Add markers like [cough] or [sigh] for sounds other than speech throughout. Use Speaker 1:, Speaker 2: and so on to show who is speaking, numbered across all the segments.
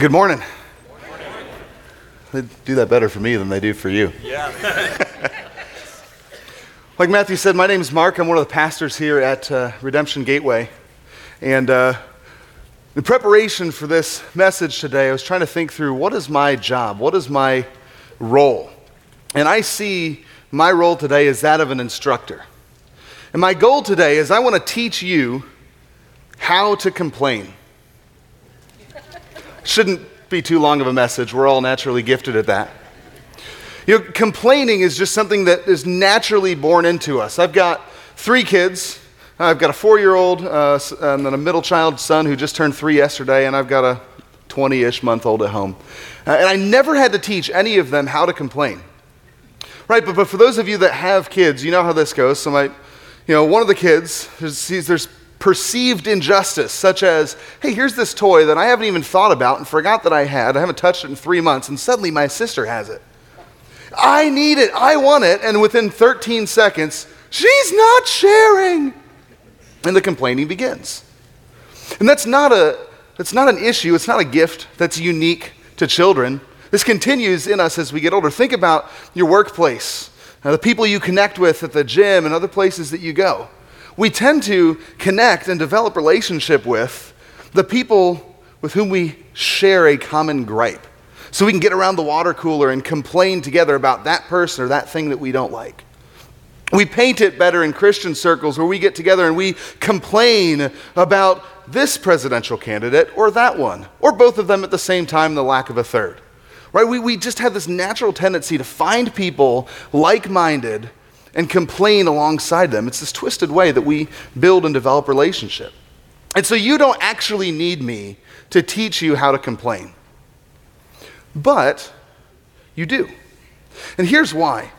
Speaker 1: Good morning. They do that better for me than they do for you.
Speaker 2: Yeah. [laughs]
Speaker 1: Like Matthew said, my name is Mark. I'm one of the pastors here at uh, Redemption Gateway. And uh, in preparation for this message today, I was trying to think through what is my job? What is my role? And I see my role today as that of an instructor. And my goal today is I want to teach you how to complain. Shouldn't be too long of a message. We're all naturally gifted at that. You know, complaining is just something that is naturally born into us. I've got three kids. I've got a four year old uh, and then a middle child son who just turned three yesterday, and I've got a 20 ish month old at home. Uh, and I never had to teach any of them how to complain. Right, but, but for those of you that have kids, you know how this goes. So, my, you know, one of the kids sees there's perceived injustice, such as, hey, here's this toy that I haven't even thought about and forgot that I had. I haven't touched it in three months, and suddenly my sister has it. I need it. I want it. And within 13 seconds, she's not sharing. And the complaining begins. And that's not, a, that's not an issue, it's not a gift that's unique to children. This continues in us as we get older. Think about your workplace, uh, the people you connect with at the gym, and other places that you go. We tend to connect and develop relationship with the people with whom we share a common gripe so we can get around the water cooler and complain together about that person or that thing that we don't like. We paint it better in Christian circles where we get together and we complain about this presidential candidate or that one, or both of them at the same time, the lack of a third. Right? We, we just have this natural tendency to find people like minded and complain alongside them. It's this twisted way that we build and develop relationship. And so you don't actually need me to teach you how to complain. But you do. And here's why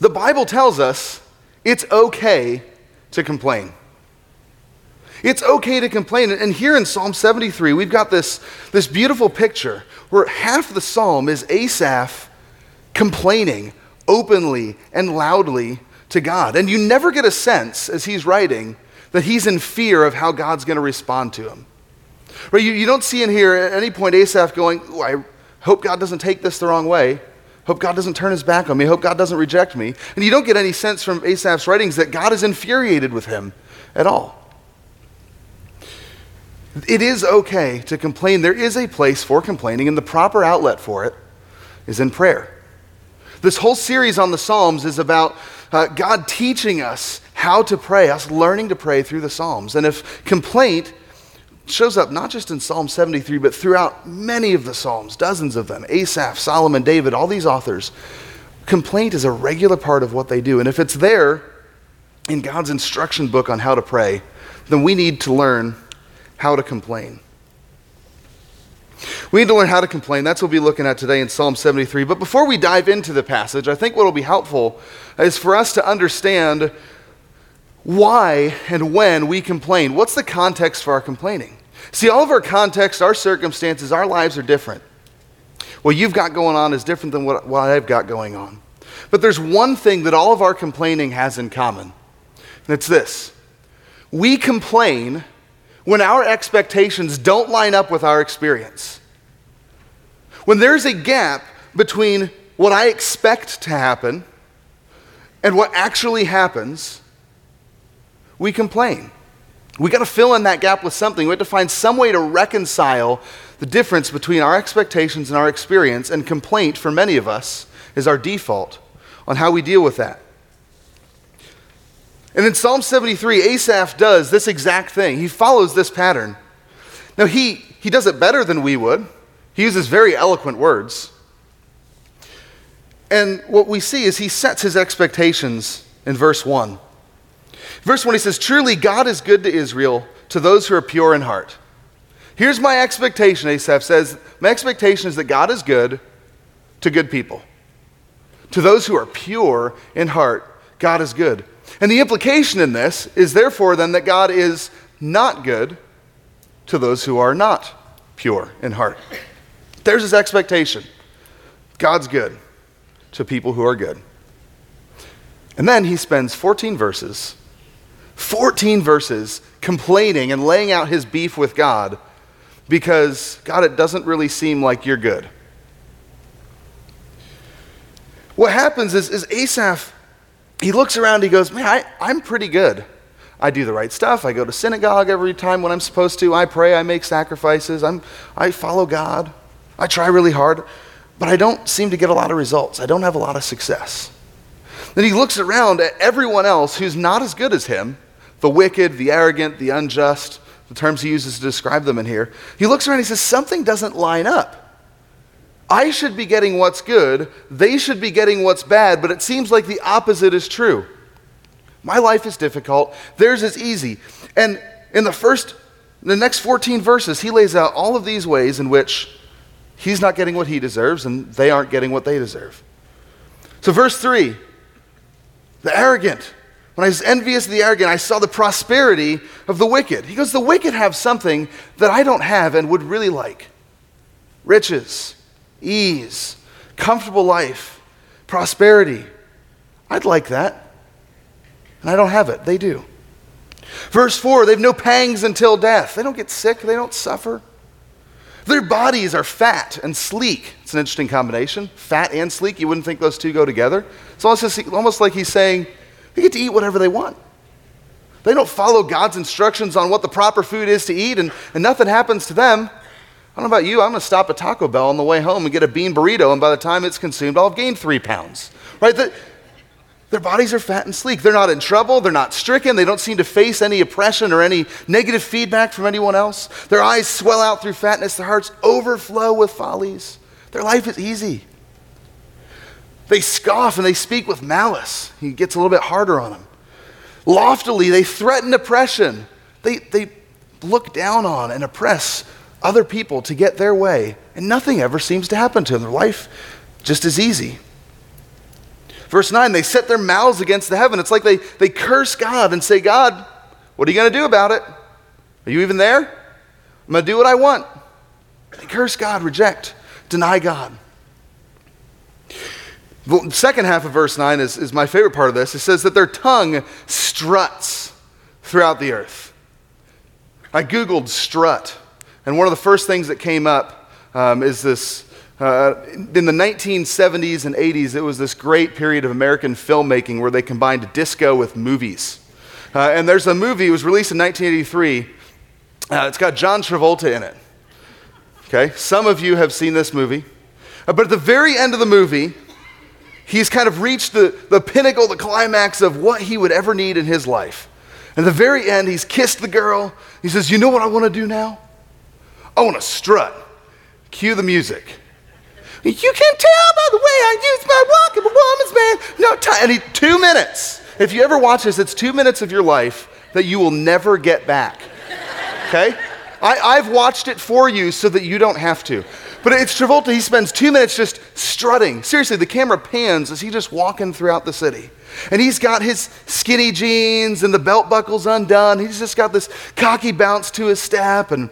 Speaker 1: the Bible tells us it's okay to complain. It's okay to complain. And here in Psalm 73, we've got this, this beautiful picture where half the psalm is Asaph complaining openly and loudly to God. And you never get a sense as he's writing that he's in fear of how God's going to respond to him. Right? You, you don't see in here at any point Asaph going, I hope God doesn't take this the wrong way. Hope God doesn't turn his back on me. Hope God doesn't reject me. And you don't get any sense from Asaph's writings that God is infuriated with him at all. It is okay to complain. There is a place for complaining, and the proper outlet for it is in prayer. This whole series on the Psalms is about uh, God teaching us how to pray, us learning to pray through the Psalms. And if complaint shows up not just in Psalm 73, but throughout many of the Psalms, dozens of them Asaph, Solomon, David, all these authors. Complaint is a regular part of what they do. And if it's there in God's instruction book on how to pray, then we need to learn how to complain. We need to learn how to complain. That's what we'll be looking at today in Psalm 73. But before we dive into the passage, I think what will be helpful is for us to understand why and when we complain. What's the context for our complaining? See, all of our context, our circumstances, our lives are different. What you've got going on is different than what, what I've got going on. But there's one thing that all of our complaining has in common, and it's this we complain when our expectations don't line up with our experience. When there's a gap between what I expect to happen and what actually happens, we complain. We got to fill in that gap with something. We have to find some way to reconcile the difference between our expectations and our experience, and complaint for many of us is our default on how we deal with that. And in Psalm 73, Asaph does this exact thing. He follows this pattern. Now, he, he does it better than we would. He uses very eloquent words. And what we see is he sets his expectations in verse 1. Verse 1 he says, Truly God is good to Israel, to those who are pure in heart. Here's my expectation, Asaph says. My expectation is that God is good to good people. To those who are pure in heart, God is good. And the implication in this is therefore then that God is not good to those who are not pure in heart. There's his expectation. God's good to people who are good. And then he spends 14 verses 14 verses complaining and laying out his beef with God because, God, it doesn't really seem like you're good. What happens is, is Asaph, he looks around, he goes, Man, I, I'm pretty good. I do the right stuff. I go to synagogue every time when I'm supposed to. I pray. I make sacrifices. I'm, I follow God. I try really hard, but I don't seem to get a lot of results. I don't have a lot of success. Then he looks around at everyone else who's not as good as him the wicked, the arrogant, the unjust, the terms he uses to describe them in here. He looks around and he says, Something doesn't line up. I should be getting what's good, they should be getting what's bad, but it seems like the opposite is true. My life is difficult, theirs is easy. And in the first, the next 14 verses, he lays out all of these ways in which he's not getting what he deserves and they aren't getting what they deserve. So, verse 3 the arrogant. When I was envious of the arrogant, I saw the prosperity of the wicked. He goes, The wicked have something that I don't have and would really like riches, ease, comfortable life, prosperity. I'd like that. And I don't have it. They do. Verse 4 they've no pangs until death. They don't get sick, they don't suffer. Their bodies are fat and sleek. It's an interesting combination. Fat and sleek. You wouldn't think those two go together. It's almost, like he's saying they get to eat whatever they want. They don't follow God's instructions on what the proper food is to eat, and, and nothing happens to them. I don't know about you, I'm going to stop at Taco Bell on the way home and get a bean burrito, and by the time it's consumed, I'll have gained three pounds. Right? The, their bodies are fat and sleek. They're not in trouble. They're not stricken. They don't seem to face any oppression or any negative feedback from anyone else. Their eyes swell out through fatness. Their hearts overflow with follies. Their life is easy. They scoff and they speak with malice. He gets a little bit harder on them. Loftily, they threaten oppression. They, they look down on and oppress other people to get their way, and nothing ever seems to happen to them. Their life just as easy. Verse 9, they set their mouths against the heaven. It's like they, they curse God and say, God, what are you going to do about it? Are you even there? I'm going to do what I want. They curse God, reject, deny God. The second half of verse 9 is, is my favorite part of this. It says that their tongue struts throughout the earth. I Googled strut, and one of the first things that came up um, is this uh, in the 1970s and 80s, it was this great period of American filmmaking where they combined disco with movies. Uh, and there's a movie, it was released in 1983. Uh, it's got John Travolta in it. Okay, some of you have seen this movie. Uh, but at the very end of the movie, he's kind of reached the, the pinnacle, the climax of what he would ever need in his life. And at the very end, he's kissed the girl. He says, You know what I want to do now? I want to strut. Cue the music. You can tell by the way I use my walk of a woman's man. No time. And he, two minutes. If you ever watch this, it's two minutes of your life that you will never get back. Okay? I, I've watched it for you so that you don't have to. But it's Travolta, he spends two minutes just strutting. Seriously, the camera pans as he's just walking throughout the city. And he's got his skinny jeans and the belt buckles undone. He's just got this cocky bounce to his step and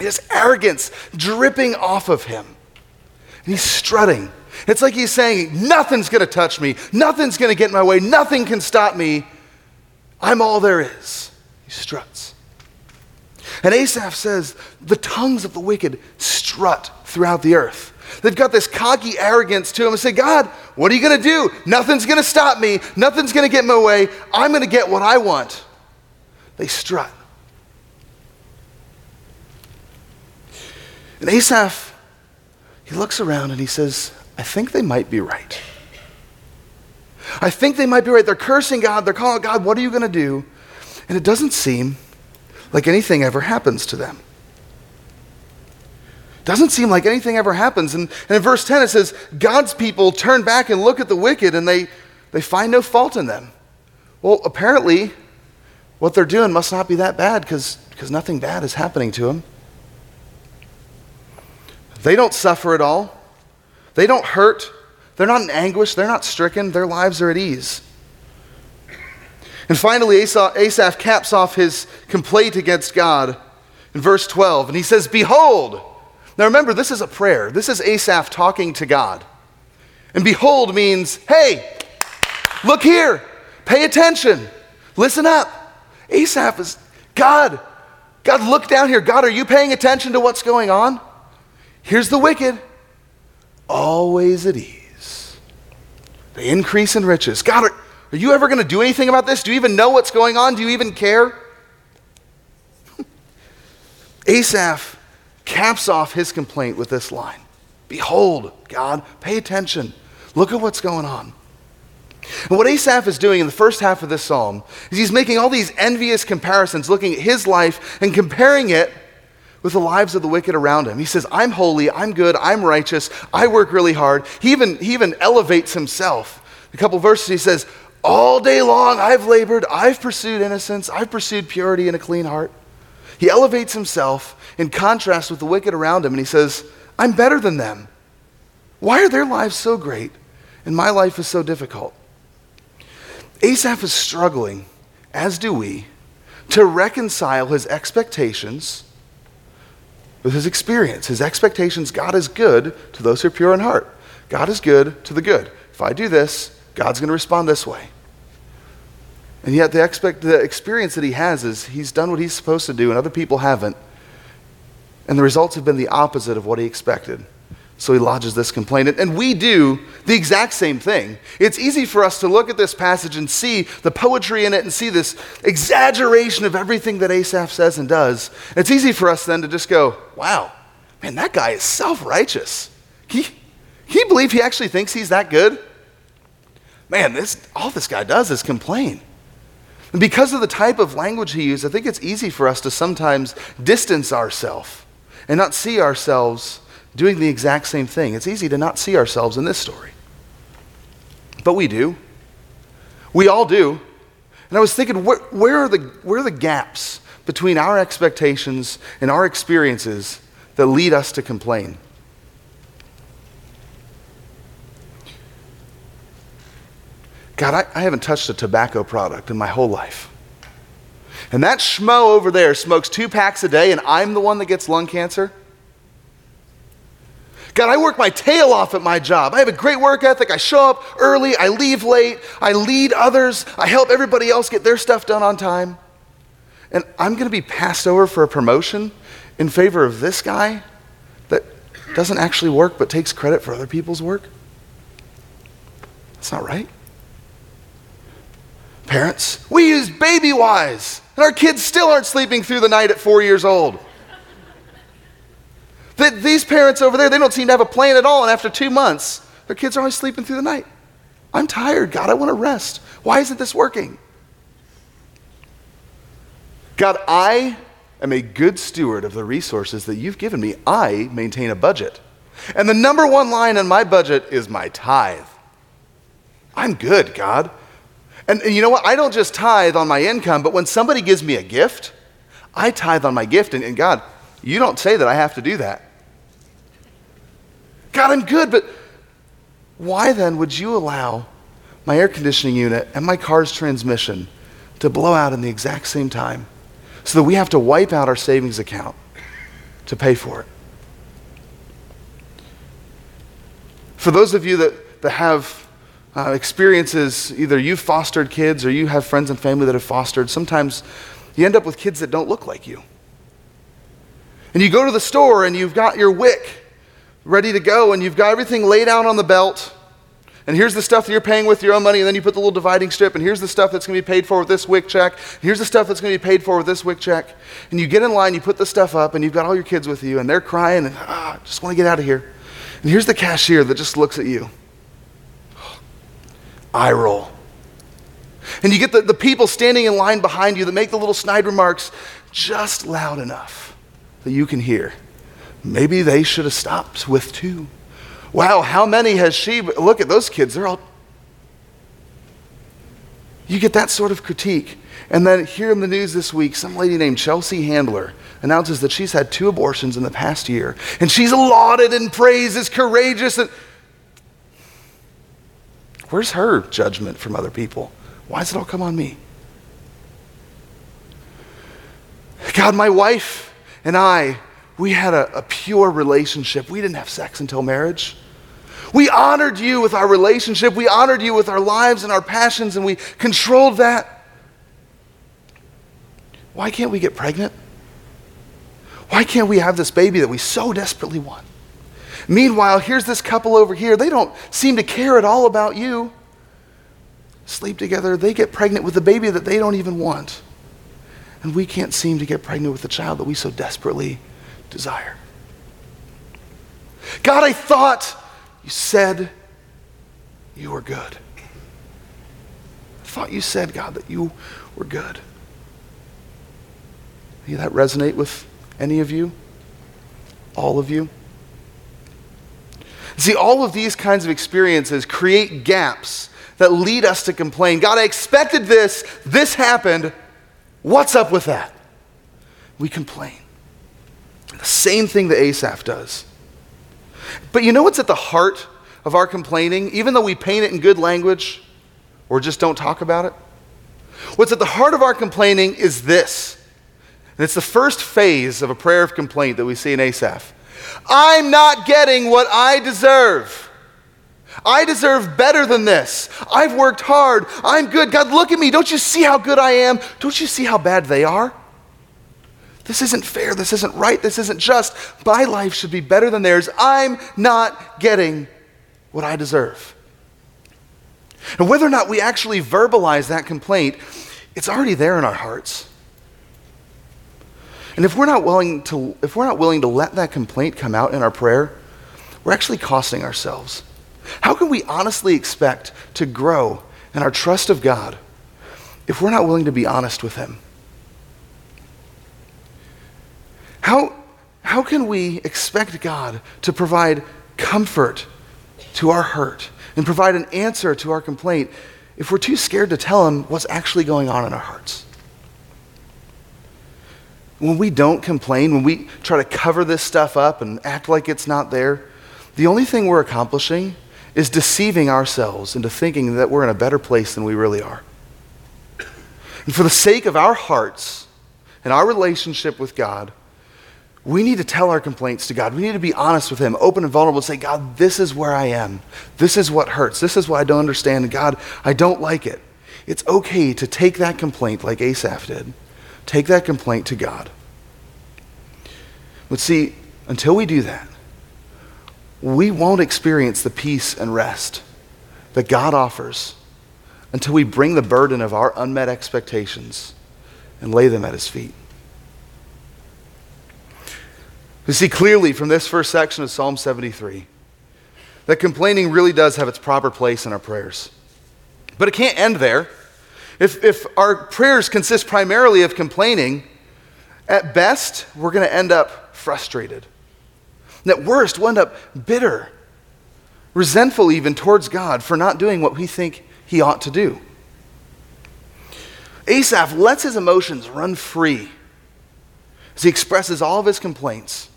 Speaker 1: his arrogance dripping off of him. And he's strutting. It's like he's saying, Nothing's going to touch me. Nothing's going to get in my way. Nothing can stop me. I'm all there is. He struts. And Asaph says, The tongues of the wicked strut throughout the earth. They've got this cocky arrogance to them and say, God, what are you going to do? Nothing's going to stop me. Nothing's going to get in my way. I'm going to get what I want. They strut. And Asaph he looks around and he says, I think they might be right. I think they might be right. They're cursing God. They're calling God, what are you going to do? And it doesn't seem like anything ever happens to them. Doesn't seem like anything ever happens. And, and in verse 10 it says, God's people turn back and look at the wicked and they, they find no fault in them. Well, apparently, what they're doing must not be that bad because nothing bad is happening to them. They don't suffer at all. They don't hurt. They're not in anguish. They're not stricken. Their lives are at ease. And finally, Asaph caps off his complaint against God in verse 12. And he says, Behold. Now remember, this is a prayer. This is Asaph talking to God. And behold means, hey, look here. Pay attention. Listen up. Asaph is, God, God, look down here. God, are you paying attention to what's going on? Here's the wicked, always at ease. They increase in riches. God, are, are you ever going to do anything about this? Do you even know what's going on? Do you even care? [laughs] Asaph caps off his complaint with this line Behold, God, pay attention. Look at what's going on. And what Asaph is doing in the first half of this psalm is he's making all these envious comparisons, looking at his life and comparing it with the lives of the wicked around him. He says, I'm holy, I'm good, I'm righteous, I work really hard. He even, he even elevates himself. A couple verses, he says, All day long I've labored, I've pursued innocence, I've pursued purity and a clean heart. He elevates himself in contrast with the wicked around him, and he says, I'm better than them. Why are their lives so great and my life is so difficult? Asaph is struggling, as do we, to reconcile his expectations with his experience. His expectations God is good to those who are pure in heart. God is good to the good. If I do this, God's going to respond this way. And yet, the, expect, the experience that he has is he's done what he's supposed to do, and other people haven't. And the results have been the opposite of what he expected. So he lodges this complaint. And we do the exact same thing. It's easy for us to look at this passage and see the poetry in it and see this exaggeration of everything that Asaph says and does. It's easy for us then to just go, wow, man, that guy is self righteous. He, he believe he actually thinks he's that good? Man, this, all this guy does is complain. And because of the type of language he used, I think it's easy for us to sometimes distance ourselves and not see ourselves doing the exact same thing. It's easy to not see ourselves in this story. But we do. We all do. And I was thinking, where, where, are, the, where are the gaps between our expectations and our experiences that lead us to complain? God, I, I haven't touched a tobacco product in my whole life. And that schmo over there smokes two packs a day, and I'm the one that gets lung cancer? God, I work my tail off at my job. I have a great work ethic. I show up early, I leave late, I lead others, I help everybody else get their stuff done on time. And I'm going to be passed over for a promotion in favor of this guy that doesn't actually work but takes credit for other people's work? That's not right. Parents, we use baby wise, and our kids still aren't sleeping through the night at four years old. That these parents over there, they don't seem to have a plan at all, and after two months, their kids are always sleeping through the night. I'm tired, God, I want to rest. Why isn't this working? God, I am a good steward of the resources that you've given me. I maintain a budget. And the number one line in my budget is my tithe. I'm good, God. And, and, you know what? I don't just tithe on my income, but when somebody gives me a gift, I tithe on my gift. And, and God, you don't say that I have to do that. God, I'm good, but why then would you allow my air conditioning unit and my car's transmission to blow out in the exact same time so that we have to wipe out our savings account to pay for it? For those of you that, that have uh, experiences, either you've fostered kids or you have friends and family that have fostered, sometimes you end up with kids that don't look like you. And you go to the store and you've got your wick ready to go, and you've got everything laid out on the belt. And here's the stuff that you're paying with your own money, and then you put the little dividing strip, and here's the stuff that's going to be paid for with this wick check. Here's the stuff that's going to be paid for with this wick check. And you get in line, you put the stuff up, and you've got all your kids with you, and they're crying, and ah, just want to get out of here. And here's the cashier that just looks at you. [gasps] Eye roll. And you get the, the people standing in line behind you that make the little snide remarks just loud enough that you can hear. Maybe they should have stopped with two. Wow, how many has she? Look at those kids, they're all. You get that sort of critique. And then here in the news this week, some lady named Chelsea Handler announces that she's had two abortions in the past year. And she's lauded and praised as courageous. And Where's her judgment from other people? Why does it all come on me? God, my wife and I we had a, a pure relationship. We didn't have sex until marriage. We honored you with our relationship. We honored you with our lives and our passions, and we controlled that. Why can't we get pregnant? Why can't we have this baby that we so desperately want? Meanwhile, here's this couple over here. They don't seem to care at all about you. Sleep together, they get pregnant with a baby that they don't even want. And we can't seem to get pregnant with the child that we so desperately desire. God, I thought you said you were good. I thought you said, God, that you were good. Does that resonate with any of you? All of you? See, all of these kinds of experiences create gaps that lead us to complain. God, I expected this. This happened. What's up with that? We complain. The same thing that Asaph does. But you know what's at the heart of our complaining, even though we paint it in good language or just don't talk about it? What's at the heart of our complaining is this. And it's the first phase of a prayer of complaint that we see in Asaph. I'm not getting what I deserve. I deserve better than this. I've worked hard. I'm good. God, look at me. Don't you see how good I am? Don't you see how bad they are? This isn't fair. This isn't right. This isn't just. My life should be better than theirs. I'm not getting what I deserve. And whether or not we actually verbalize that complaint, it's already there in our hearts. And if we're not willing to, if we're not willing to let that complaint come out in our prayer, we're actually costing ourselves. How can we honestly expect to grow in our trust of God if we're not willing to be honest with Him? How, how can we expect God to provide comfort to our hurt and provide an answer to our complaint if we're too scared to tell Him what's actually going on in our hearts? When we don't complain, when we try to cover this stuff up and act like it's not there, the only thing we're accomplishing is deceiving ourselves into thinking that we're in a better place than we really are. And for the sake of our hearts and our relationship with God, we need to tell our complaints to God. We need to be honest with Him, open and vulnerable, and say, God, this is where I am. This is what hurts. This is what I don't understand. And God, I don't like it. It's okay to take that complaint like Asaph did Take that complaint to God. But see, until we do that, we won't experience the peace and rest that God offers until we bring the burden of our unmet expectations and lay them at His feet. We see clearly from this first section of Psalm 73 that complaining really does have its proper place in our prayers. But it can't end there. If, if our prayers consist primarily of complaining, at best, we're going to end up frustrated. And at worst, we'll end up bitter, resentful even towards God for not doing what we think he ought to do. Asaph lets his emotions run free as he expresses all of his complaints.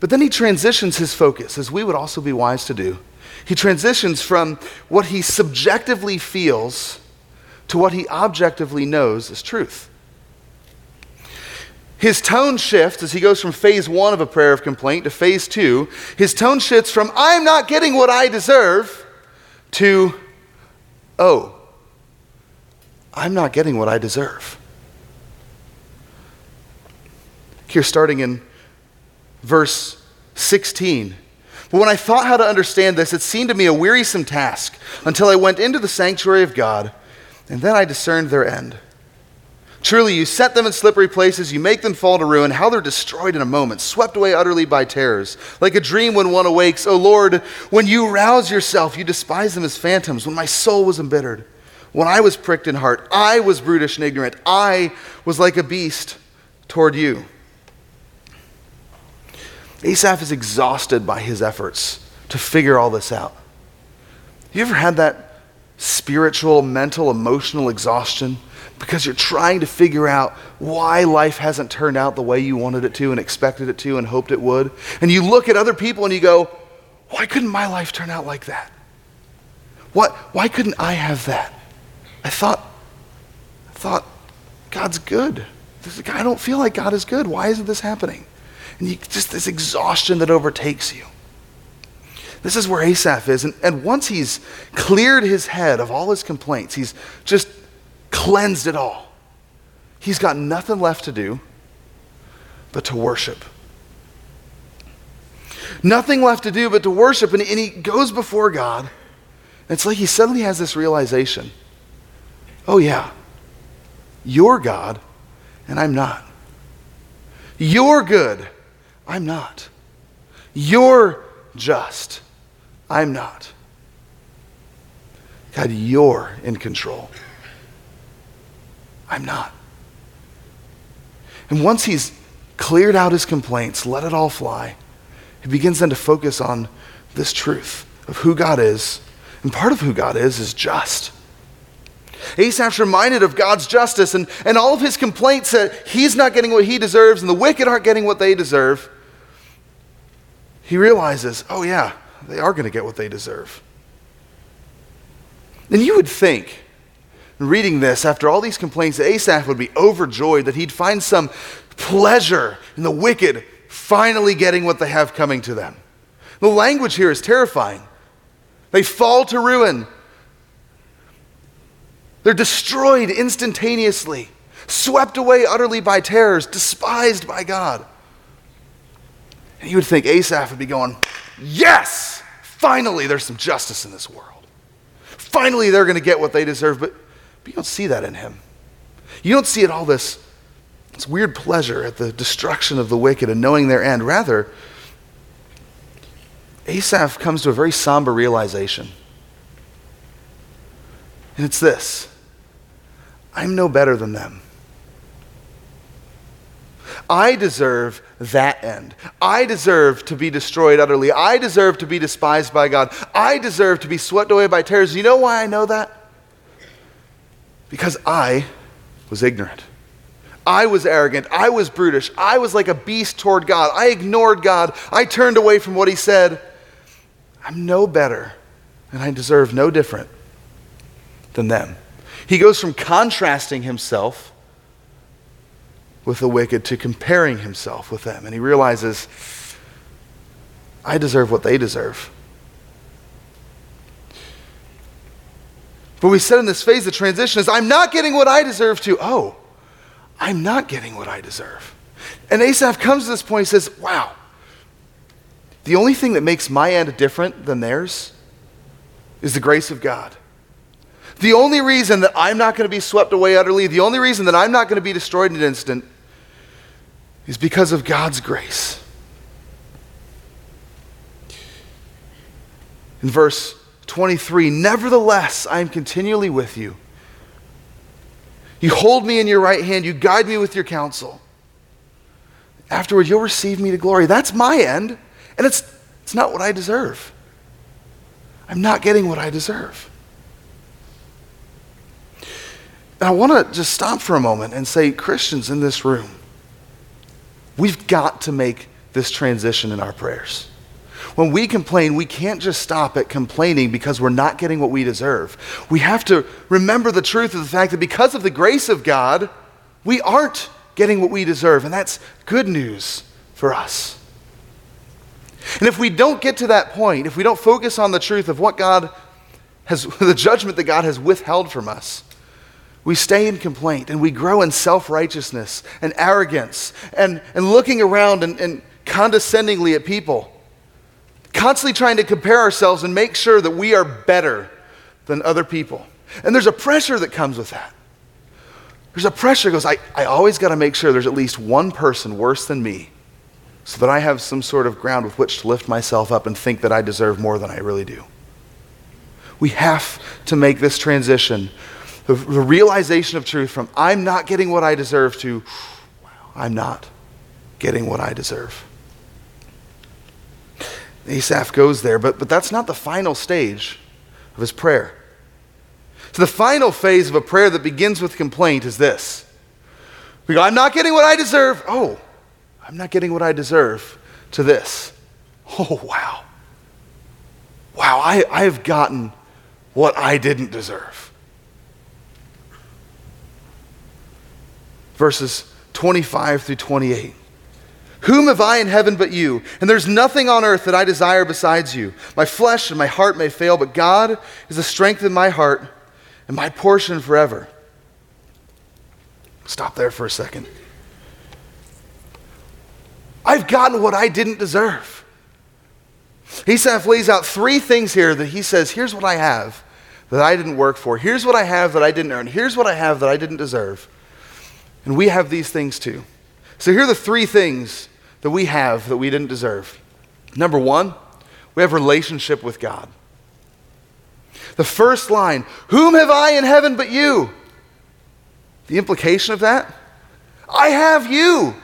Speaker 1: But then he transitions his focus, as we would also be wise to do. He transitions from what he subjectively feels to what he objectively knows is truth. His tone shifts as he goes from phase one of a prayer of complaint to phase two. His tone shifts from, I'm not getting what I deserve, to, oh, I'm not getting what I deserve. Here, starting in verse 16. But when I thought how to understand this, it seemed to me a wearisome task until I went into the sanctuary of God and then I discerned their end. Truly, you set them in slippery places, you make them fall to ruin. How they're destroyed in a moment, swept away utterly by terrors. Like a dream when one awakes. O Lord, when you rouse yourself, you despise them as phantoms. When my soul was embittered, when I was pricked in heart, I was brutish and ignorant. I was like a beast toward you. Asaph is exhausted by his efforts to figure all this out. You ever had that spiritual, mental, emotional exhaustion because you're trying to figure out why life hasn't turned out the way you wanted it to and expected it to and hoped it would. And you look at other people and you go, why couldn't my life turn out like that? What, why couldn't I have that? I thought, I thought, God's good. I don't feel like God is good. Why isn't this happening? And you, just this exhaustion that overtakes you. This is where Asaph is. And, and once he's cleared his head of all his complaints, he's just cleansed it all. He's got nothing left to do but to worship Nothing left to do but to worship. And, and he goes before God. And it's like he suddenly has this realization oh, yeah, you're God, and I'm not. You're good, I'm not. You're just, I'm not. God, you're in control. I'm not. And once he's cleared out his complaints, let it all fly, he begins then to focus on this truth of who God is. And part of who God is is just. Asaph's reminded of God's justice and, and all of his complaints that he's not getting what he deserves and the wicked aren't getting what they deserve. He realizes, oh, yeah, they are going to get what they deserve. And you would think, reading this, after all these complaints, Asaph would be overjoyed that he'd find some pleasure in the wicked finally getting what they have coming to them. The language here is terrifying. They fall to ruin. They're destroyed instantaneously, swept away utterly by terrors, despised by God. And you would think Asaph would be going, Yes! Finally, there's some justice in this world. Finally, they're going to get what they deserve. But, but you don't see that in him. You don't see it all this, this weird pleasure at the destruction of the wicked and knowing their end. Rather, Asaph comes to a very somber realization. And it's this I'm no better than them. I deserve that end. I deserve to be destroyed utterly. I deserve to be despised by God. I deserve to be swept away by terrors. You know why I know that? Because I was ignorant. I was arrogant. I was brutish. I was like a beast toward God. I ignored God. I turned away from what He said. I'm no better, and I deserve no different than them. He goes from contrasting himself with the wicked to comparing himself with them. And he realizes, I deserve what they deserve. But we said in this phase, the transition is, I'm not getting what I deserve to. Oh, I'm not getting what I deserve. And Asaph comes to this point, he says, Wow, the only thing that makes my end different than theirs is the grace of God. The only reason that I'm not going to be swept away utterly, the only reason that I'm not going to be destroyed in an instant, is because of God's grace. In verse 23, nevertheless, I am continually with you. You hold me in your right hand, you guide me with your counsel. Afterward, you'll receive me to glory. That's my end, and it's, it's not what I deserve. I'm not getting what I deserve. And I want to just stop for a moment and say, Christians in this room, we've got to make this transition in our prayers. When we complain, we can't just stop at complaining because we're not getting what we deserve. We have to remember the truth of the fact that because of the grace of God, we aren't getting what we deserve. And that's good news for us. And if we don't get to that point, if we don't focus on the truth of what God has, [laughs] the judgment that God has withheld from us, we stay in complaint and we grow in self righteousness and arrogance and, and looking around and, and condescendingly at people, constantly trying to compare ourselves and make sure that we are better than other people. And there's a pressure that comes with that. There's a pressure goes, I, I always got to make sure there's at least one person worse than me so that I have some sort of ground with which to lift myself up and think that I deserve more than I really do. We have to make this transition the, the realization of truth from I'm not getting what I deserve to wow, I'm not getting what I deserve. Asaph goes there, but, but that's not the final stage of his prayer. So, the final phase of a prayer that begins with complaint is this We go, I'm not getting what I deserve. Oh, I'm not getting what I deserve to this. Oh, wow. Wow, I, I have gotten what I didn't deserve. verses 25 through 28. Whom have I in heaven but you? And there's nothing on earth that I desire besides you. My flesh and my heart may fail, but God is the strength of my heart and my portion forever. Stop there for a second. I've gotten what I didn't deserve. Asaph lays out three things here that he says, here's what I have that I didn't work for. Here's what I have that I didn't earn. Here's what I have that I didn't deserve. And we have these things too. So here are the three things that we have that we didn't deserve. Number one, we have relationship with God. The first line, Whom have I in heaven but you? The implication of that, I have you.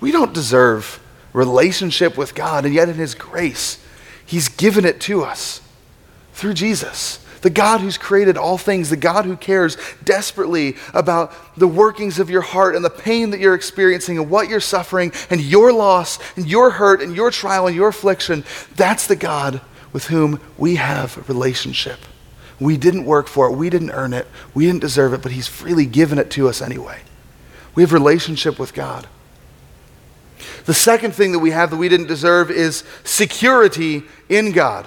Speaker 1: We don't deserve relationship with God, and yet in His grace, He's given it to us through Jesus. The God who's created all things, the God who cares desperately about the workings of your heart and the pain that you're experiencing and what you're suffering and your loss and your hurt and your trial and your affliction. That's the God with whom we have relationship. We didn't work for it, we didn't earn it, we didn't deserve it, but He's freely given it to us anyway. We have relationship with God. The second thing that we have that we didn't deserve is security in God.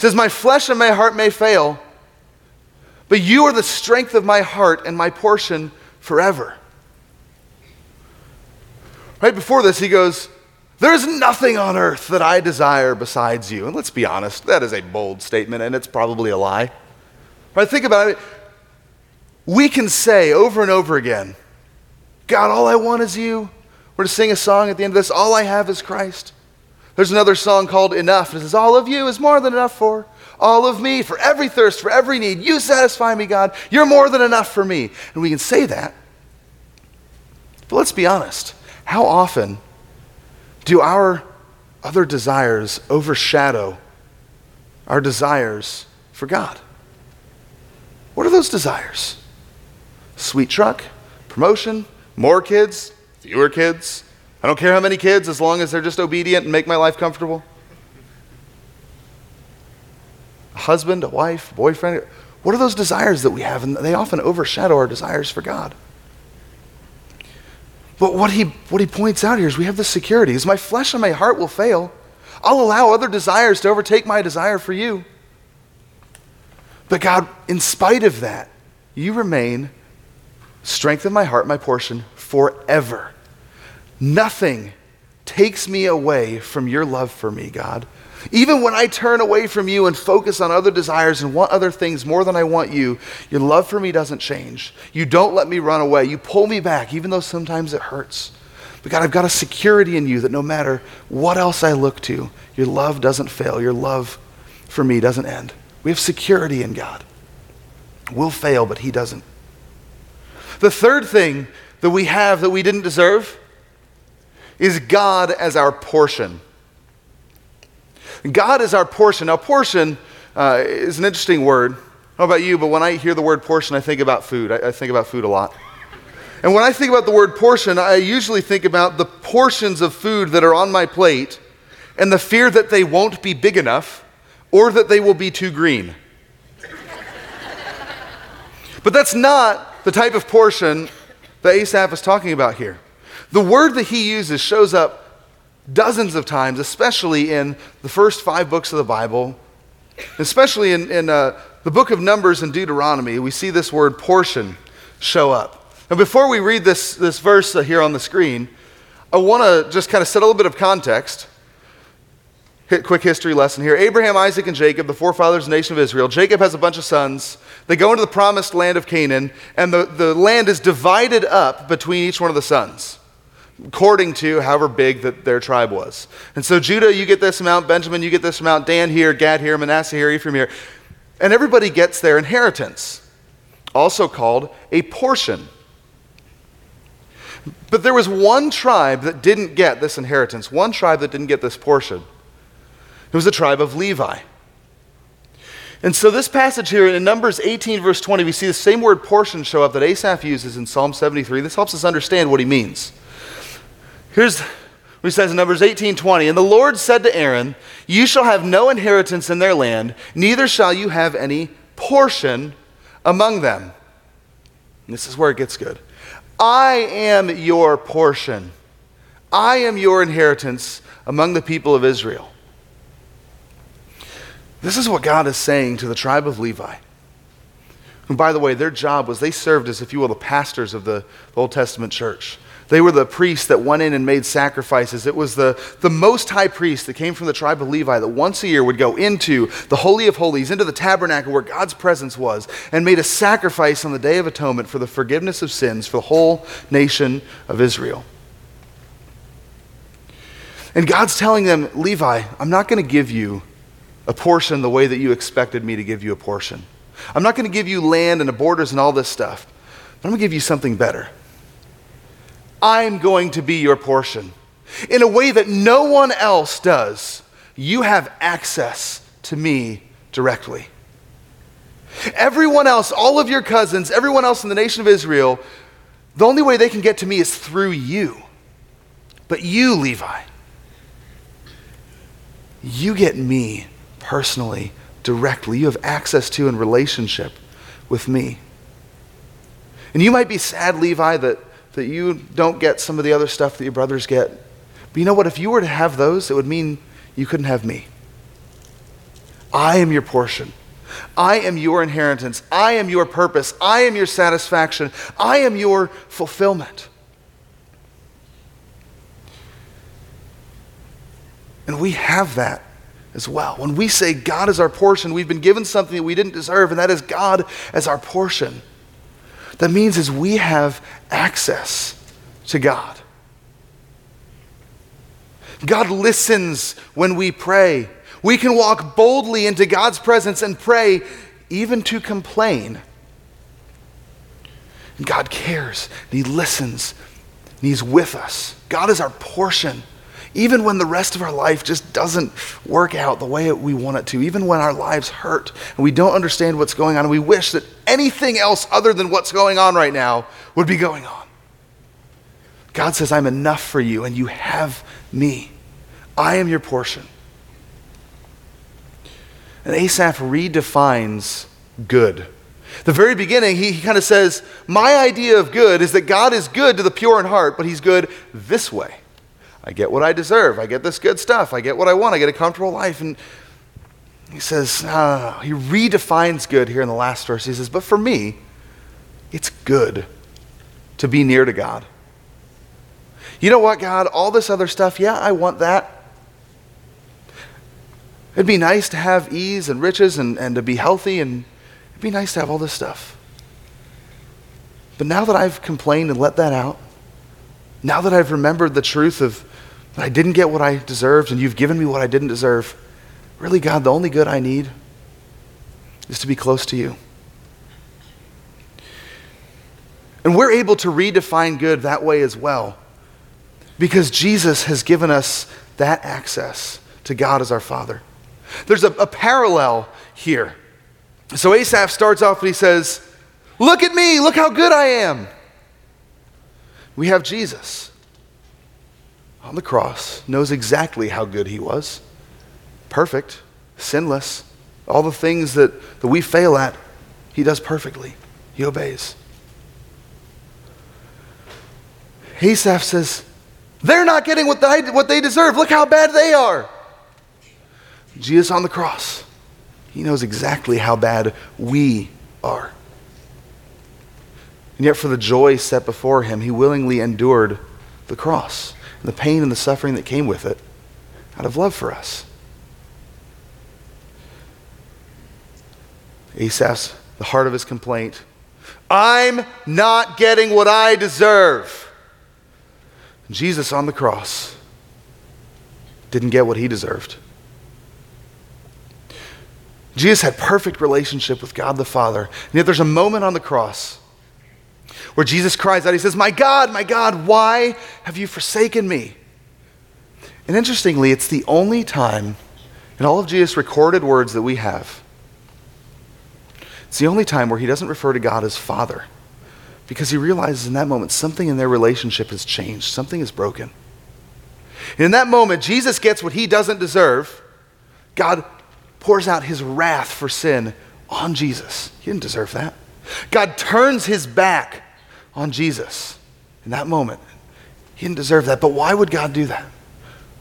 Speaker 1: It says, My flesh and my heart may fail, but you are the strength of my heart and my portion forever. Right before this, he goes, There's nothing on earth that I desire besides you. And let's be honest, that is a bold statement, and it's probably a lie. Right? Think about it. We can say over and over again, God, all I want is you. We're to sing a song at the end of this All I Have is Christ. There's another song called Enough. It says, All of you is more than enough for all of me, for every thirst, for every need. You satisfy me, God. You're more than enough for me. And we can say that. But let's be honest. How often do our other desires overshadow our desires for God? What are those desires? Sweet truck, promotion, more kids, fewer kids. I don't care how many kids as long as they're just obedient and make my life comfortable. A husband, a wife, boyfriend. What are those desires that we have? And they often overshadow our desires for God. But what he, what he points out here is we have the security is my flesh and my heart will fail. I'll allow other desires to overtake my desire for you. But God, in spite of that, you remain strength of my heart, my portion, forever. Nothing takes me away from your love for me, God. Even when I turn away from you and focus on other desires and want other things more than I want you, your love for me doesn't change. You don't let me run away. You pull me back, even though sometimes it hurts. But God, I've got a security in you that no matter what else I look to, your love doesn't fail. Your love for me doesn't end. We have security in God. We'll fail, but He doesn't. The third thing that we have that we didn't deserve is God as our portion. God is our portion. Now, portion uh, is an interesting word. I don't know about you, but when I hear the word portion, I think about food. I, I think about food a lot. And when I think about the word portion, I usually think about the portions of food that are on my plate and the fear that they won't be big enough or that they will be too green. but that's not the type of portion that Asaph is talking about here. The word that he uses shows up dozens of times, especially in the first five books of the Bible, especially in, in uh, the book of Numbers and Deuteronomy. We see this word portion show up. And before we read this, this verse uh, here on the screen, I want to just kind of set a little bit of context. Hit quick history lesson here. Abraham, Isaac, and Jacob, the forefathers of the nation of Israel. Jacob has a bunch of sons. They go into the promised land of Canaan, and the, the land is divided up between each one of the sons according to however big that their tribe was. And so Judah, you get this amount, Benjamin, you get this amount, Dan here, Gad here, Manasseh here, Ephraim here. And everybody gets their inheritance, also called a portion. But there was one tribe that didn't get this inheritance, one tribe that didn't get this portion. It was the tribe of Levi. And so, this passage here in Numbers 18, verse 20, we see the same word portion show up that Asaph uses in Psalm 73. This helps us understand what he means. Here's what he says in Numbers 18 20. And the Lord said to Aaron, You shall have no inheritance in their land, neither shall you have any portion among them. And this is where it gets good. I am your portion, I am your inheritance among the people of Israel. This is what God is saying to the tribe of Levi. who, by the way, their job was they served as, if you will, the pastors of the Old Testament church. They were the priests that went in and made sacrifices. It was the, the most high priest that came from the tribe of Levi that once a year would go into the Holy of Holies, into the tabernacle where God's presence was, and made a sacrifice on the Day of Atonement for the forgiveness of sins for the whole nation of Israel. And God's telling them, Levi, I'm not going to give you a portion the way that you expected me to give you a portion. I'm not going to give you land and the borders and all this stuff, but I'm going to give you something better. I'm going to be your portion. In a way that no one else does, you have access to me directly. Everyone else, all of your cousins, everyone else in the nation of Israel, the only way they can get to me is through you. But you, Levi, you get me personally, directly. You have access to and relationship with me. And you might be sad, Levi, that that you don't get some of the other stuff that your brothers get. But you know what? If you were to have those, it would mean you couldn't have me. I am your portion. I am your inheritance. I am your purpose. I am your satisfaction. I am your fulfillment. And we have that as well. When we say God is our portion, we've been given something that we didn't deserve, and that is God as our portion that means is we have access to God. God listens when we pray. We can walk boldly into God's presence and pray, even to complain. And God cares, and He listens, and He's with us. God is our portion even when the rest of our life just doesn't work out the way we want it to, even when our lives hurt and we don't understand what's going on, and we wish that anything else other than what's going on right now would be going on. God says, I'm enough for you, and you have me. I am your portion. And Asaph redefines good. The very beginning, he, he kind of says, My idea of good is that God is good to the pure in heart, but he's good this way. I get what I deserve. I get this good stuff. I get what I want. I get a comfortable life. And he says, no, he redefines good here in the last verse. He says, But for me, it's good to be near to God. You know what, God? All this other stuff, yeah, I want that. It'd be nice to have ease and riches and, and to be healthy, and it'd be nice to have all this stuff. But now that I've complained and let that out, now that I've remembered the truth of I didn't get what I deserved, and you've given me what I didn't deserve. Really, God, the only good I need is to be close to you. And we're able to redefine good that way as well because Jesus has given us that access to God as our Father. There's a, a parallel here. So Asaph starts off and he says, Look at me, look how good I am. We have Jesus on the cross knows exactly how good he was perfect, sinless. All the things that, that we fail at, he does perfectly. He obeys. Asaph says, They're not getting what they, what they deserve. Look how bad they are. Jesus on the cross, he knows exactly how bad we are. And yet, for the joy set before him, he willingly endured the cross and the pain and the suffering that came with it out of love for us. Asaph's, the heart of his complaint I'm not getting what I deserve. Jesus on the cross didn't get what he deserved. Jesus had perfect relationship with God the Father. And yet there's a moment on the cross where Jesus cries out, He says, My God, my God, why have you forsaken me? And interestingly, it's the only time in all of Jesus' recorded words that we have, it's the only time where he doesn't refer to God as Father because he realizes in that moment something in their relationship has changed, something is broken. And in that moment, Jesus gets what he doesn't deserve. God pours out his wrath for sin on Jesus. He didn't deserve that. God turns his back on Jesus in that moment. He didn't deserve that. But why would God do that?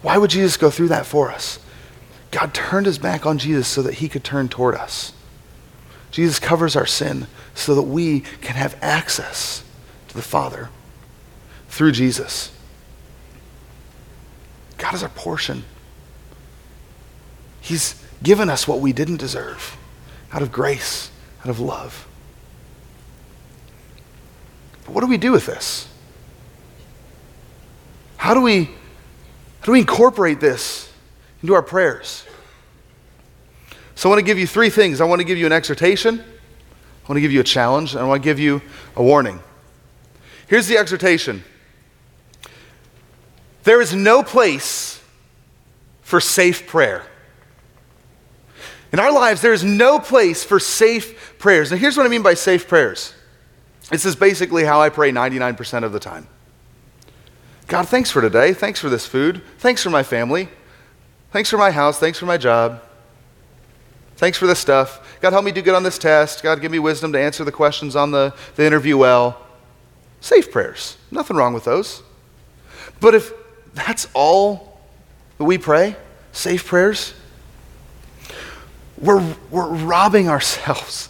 Speaker 1: Why would Jesus go through that for us? God turned his back on Jesus so that he could turn toward us. Jesus covers our sin so that we can have access to the Father through Jesus. God is our portion. He's given us what we didn't deserve out of grace, out of love. But what do we do with this? How do we, how do we incorporate this into our prayers? So I want to give you three things. I want to give you an exhortation, I want to give you a challenge, and I want to give you a warning. Here's the exhortation there is no place for safe prayer. In our lives, there is no place for safe prayers. Now, here's what I mean by safe prayers this is basically how I pray 99% of the time. God, thanks for today. Thanks for this food. Thanks for my family. Thanks for my house. Thanks for my job. Thanks for this stuff. God, help me do good on this test. God, give me wisdom to answer the questions on the, the interview well. Safe prayers. Nothing wrong with those. But if that's all that we pray, safe prayers, we're, we're robbing ourselves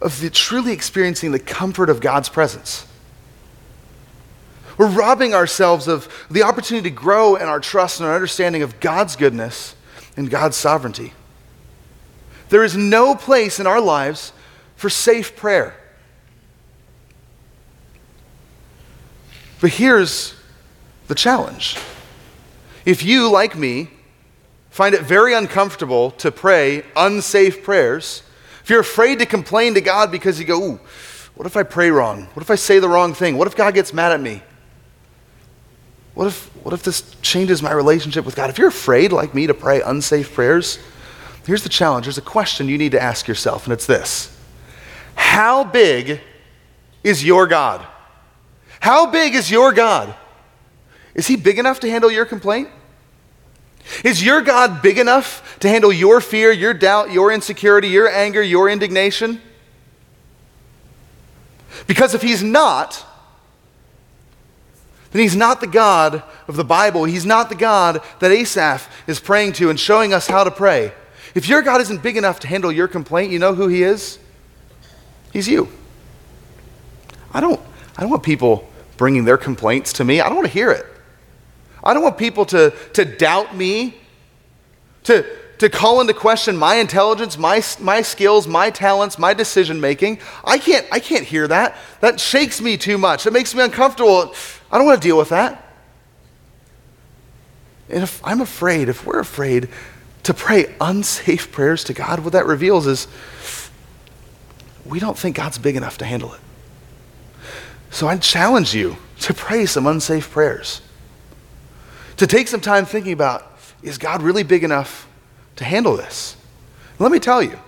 Speaker 1: of the, truly experiencing the comfort of God's presence. We're robbing ourselves of the opportunity to grow in our trust and our understanding of God's goodness and God's sovereignty. There is no place in our lives for safe prayer. But here's the challenge. If you, like me, find it very uncomfortable to pray unsafe prayers, if you're afraid to complain to God because you go, ooh, what if I pray wrong? What if I say the wrong thing? What if God gets mad at me? What if, what if this changes my relationship with God? If you're afraid, like me, to pray unsafe prayers, here's the challenge. There's a question you need to ask yourself, and it's this How big is your God? How big is your God? Is he big enough to handle your complaint? Is your God big enough to handle your fear, your doubt, your insecurity, your anger, your indignation? Because if he's not, then he's not the God of the Bible. He's not the God that Asaph is praying to and showing us how to pray. If your God isn't big enough to handle your complaint, you know who he is? He's you. I don't, I don't want people bringing their complaints to me. I don't want to hear it. I don't want people to, to doubt me, to, to call into question my intelligence, my, my skills, my talents, my decision making. I can't, I can't hear that. That shakes me too much. It makes me uncomfortable. I don't want to deal with that. And if I'm afraid, if we're afraid to pray unsafe prayers to God, what that reveals is we don't think God's big enough to handle it. So I challenge you to pray some unsafe prayers to take some time thinking about is God really big enough to handle this? Let me tell you.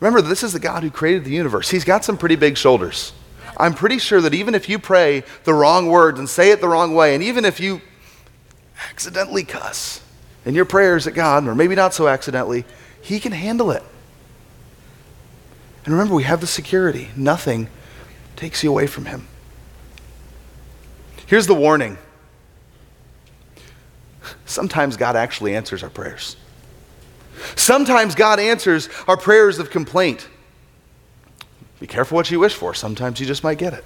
Speaker 1: Remember, this is the God who created the universe. He's got some pretty big shoulders. I'm pretty sure that even if you pray the wrong words and say it the wrong way, and even if you accidentally cuss in your prayers at God, or maybe not so accidentally, He can handle it. And remember, we have the security. Nothing takes you away from Him. Here's the warning sometimes God actually answers our prayers. Sometimes God answers our prayers of complaint. Be careful what you wish for. Sometimes you just might get it.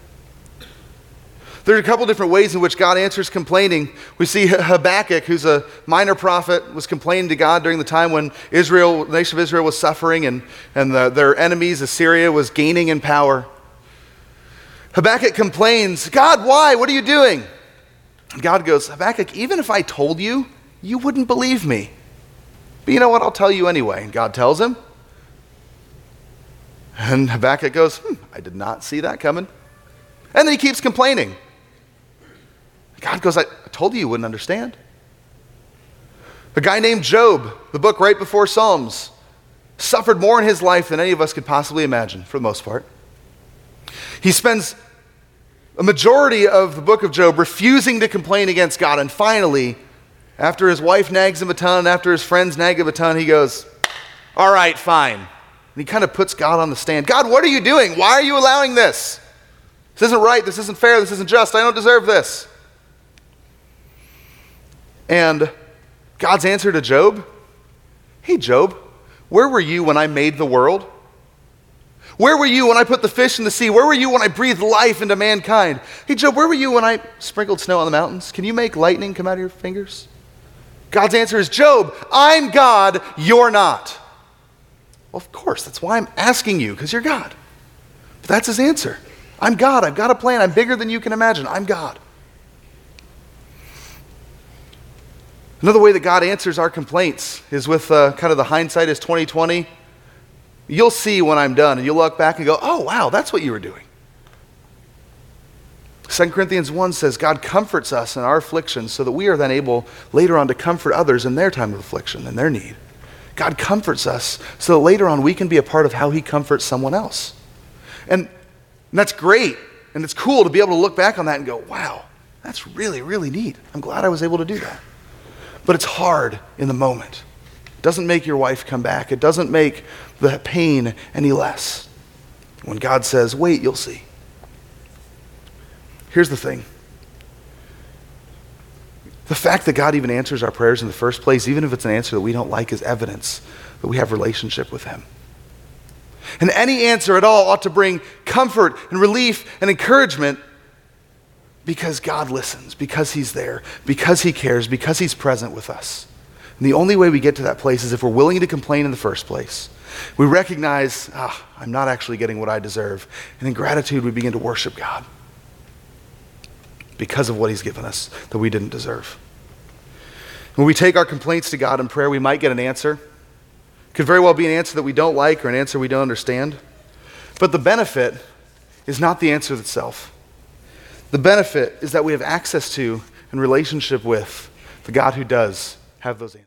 Speaker 1: There's a couple different ways in which God answers complaining. We see Habakkuk, who's a minor prophet, was complaining to God during the time when Israel, the nation of Israel, was suffering and, and the, their enemies, Assyria, was gaining in power. Habakkuk complains, God, why? What are you doing? God goes, Habakkuk, even if I told you, you wouldn't believe me. But you know what? I'll tell you anyway. And God tells him. And Habakkuk goes, hmm, I did not see that coming. And then he keeps complaining. God goes, I told you you wouldn't understand. A guy named Job, the book right before Psalms, suffered more in his life than any of us could possibly imagine, for the most part. He spends a majority of the book of Job refusing to complain against God. And finally, after his wife nags him a ton, after his friends nag him a ton, he goes, All right, fine. And he kind of puts God on the stand. God, what are you doing? Why are you allowing this? This isn't right. This isn't fair. This isn't just. I don't deserve this. And God's answer to Job Hey, Job, where were you when I made the world? Where were you when I put the fish in the sea? Where were you when I breathed life into mankind? Hey, Job, where were you when I sprinkled snow on the mountains? Can you make lightning come out of your fingers? God's answer is Job, I'm God, you're not. Well, of course, that's why I'm asking you, because you're God. But that's his answer. I'm God. I've got a plan. I'm bigger than you can imagine. I'm God. Another way that God answers our complaints is with uh, kind of the hindsight is 2020. You'll see when I'm done, and you'll look back and go, oh, wow, that's what you were doing. 2 Corinthians 1 says, God comforts us in our affliction so that we are then able later on to comfort others in their time of affliction and their need. God comforts us so that later on we can be a part of how He comforts someone else. And, and that's great. And it's cool to be able to look back on that and go, wow, that's really, really neat. I'm glad I was able to do that. But it's hard in the moment. Doesn't make your wife come back, it doesn't make the pain any less. When God says, wait, you'll see. Here's the thing the fact that God even answers our prayers in the first place, even if it's an answer that we don't like, is evidence that we have relationship with Him. And any answer at all ought to bring comfort and relief and encouragement because God listens, because He's there, because He cares, because He's present with us. And the only way we get to that place is if we're willing to complain in the first place. We recognize, ah, I'm not actually getting what I deserve. And in gratitude, we begin to worship God because of what He's given us that we didn't deserve. When we take our complaints to God in prayer, we might get an answer. Could very well be an answer that we don't like or an answer we don't understand. But the benefit is not the answer itself. The benefit is that we have access to and relationship with the God who does have those answers.